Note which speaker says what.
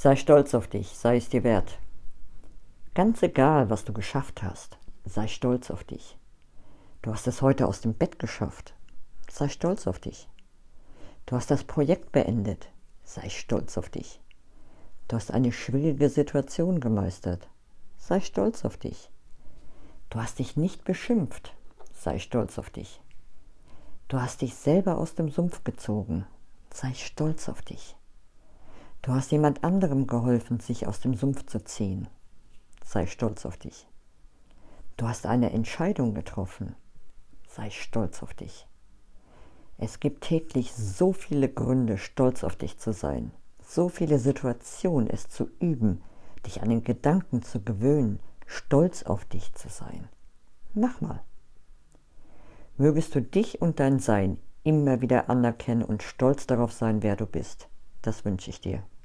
Speaker 1: Sei stolz auf dich, sei es dir wert. Ganz egal, was du geschafft hast, sei stolz auf dich. Du hast es heute aus dem Bett geschafft, sei stolz auf dich. Du hast das Projekt beendet, sei stolz auf dich. Du hast eine schwierige Situation gemeistert, sei stolz auf dich. Du hast dich nicht beschimpft, sei stolz auf dich. Du hast dich selber aus dem Sumpf gezogen, sei stolz auf dich. Du hast jemand anderem geholfen, sich aus dem Sumpf zu ziehen, sei stolz auf dich. Du hast eine Entscheidung getroffen, sei stolz auf dich. Es gibt täglich so viele Gründe, stolz auf dich zu sein, so viele Situationen, es zu üben, dich an den Gedanken zu gewöhnen, stolz auf dich zu sein. Mach mal. Mögest du dich und dein Sein immer wieder anerkennen und stolz darauf sein, wer du bist. Das wünsche ich dir.